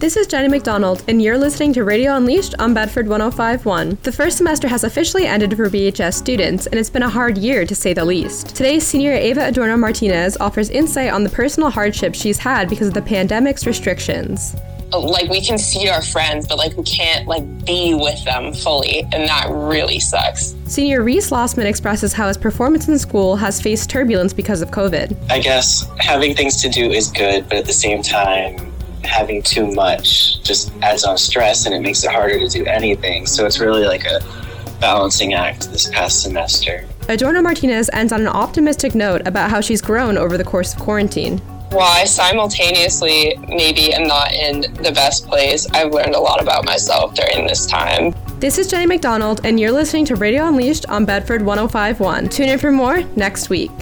This is Jenny McDonald, and you're listening to Radio Unleashed on Bedford 1051. The first semester has officially ended for BHS students, and it's been a hard year to say the least. Today's senior Ava Adorno Martinez offers insight on the personal hardships she's had because of the pandemic's restrictions oh, like we can see our friends, but like we can't like be with them fully, and that really sucks. Senior Reese Lossman expresses how his performance in school has faced turbulence because of COVID. I guess having things to do is good, but at the same time, having too much just adds on stress and it makes it harder to do anything. So it's really like a balancing act this past semester. Adorno Martinez ends on an optimistic note about how she's grown over the course of quarantine while I simultaneously maybe am not in the best place, I've learned a lot about myself during this time. This is Jenny McDonald, and you're listening to Radio Unleashed on Bedford 1051. Tune in for more next week.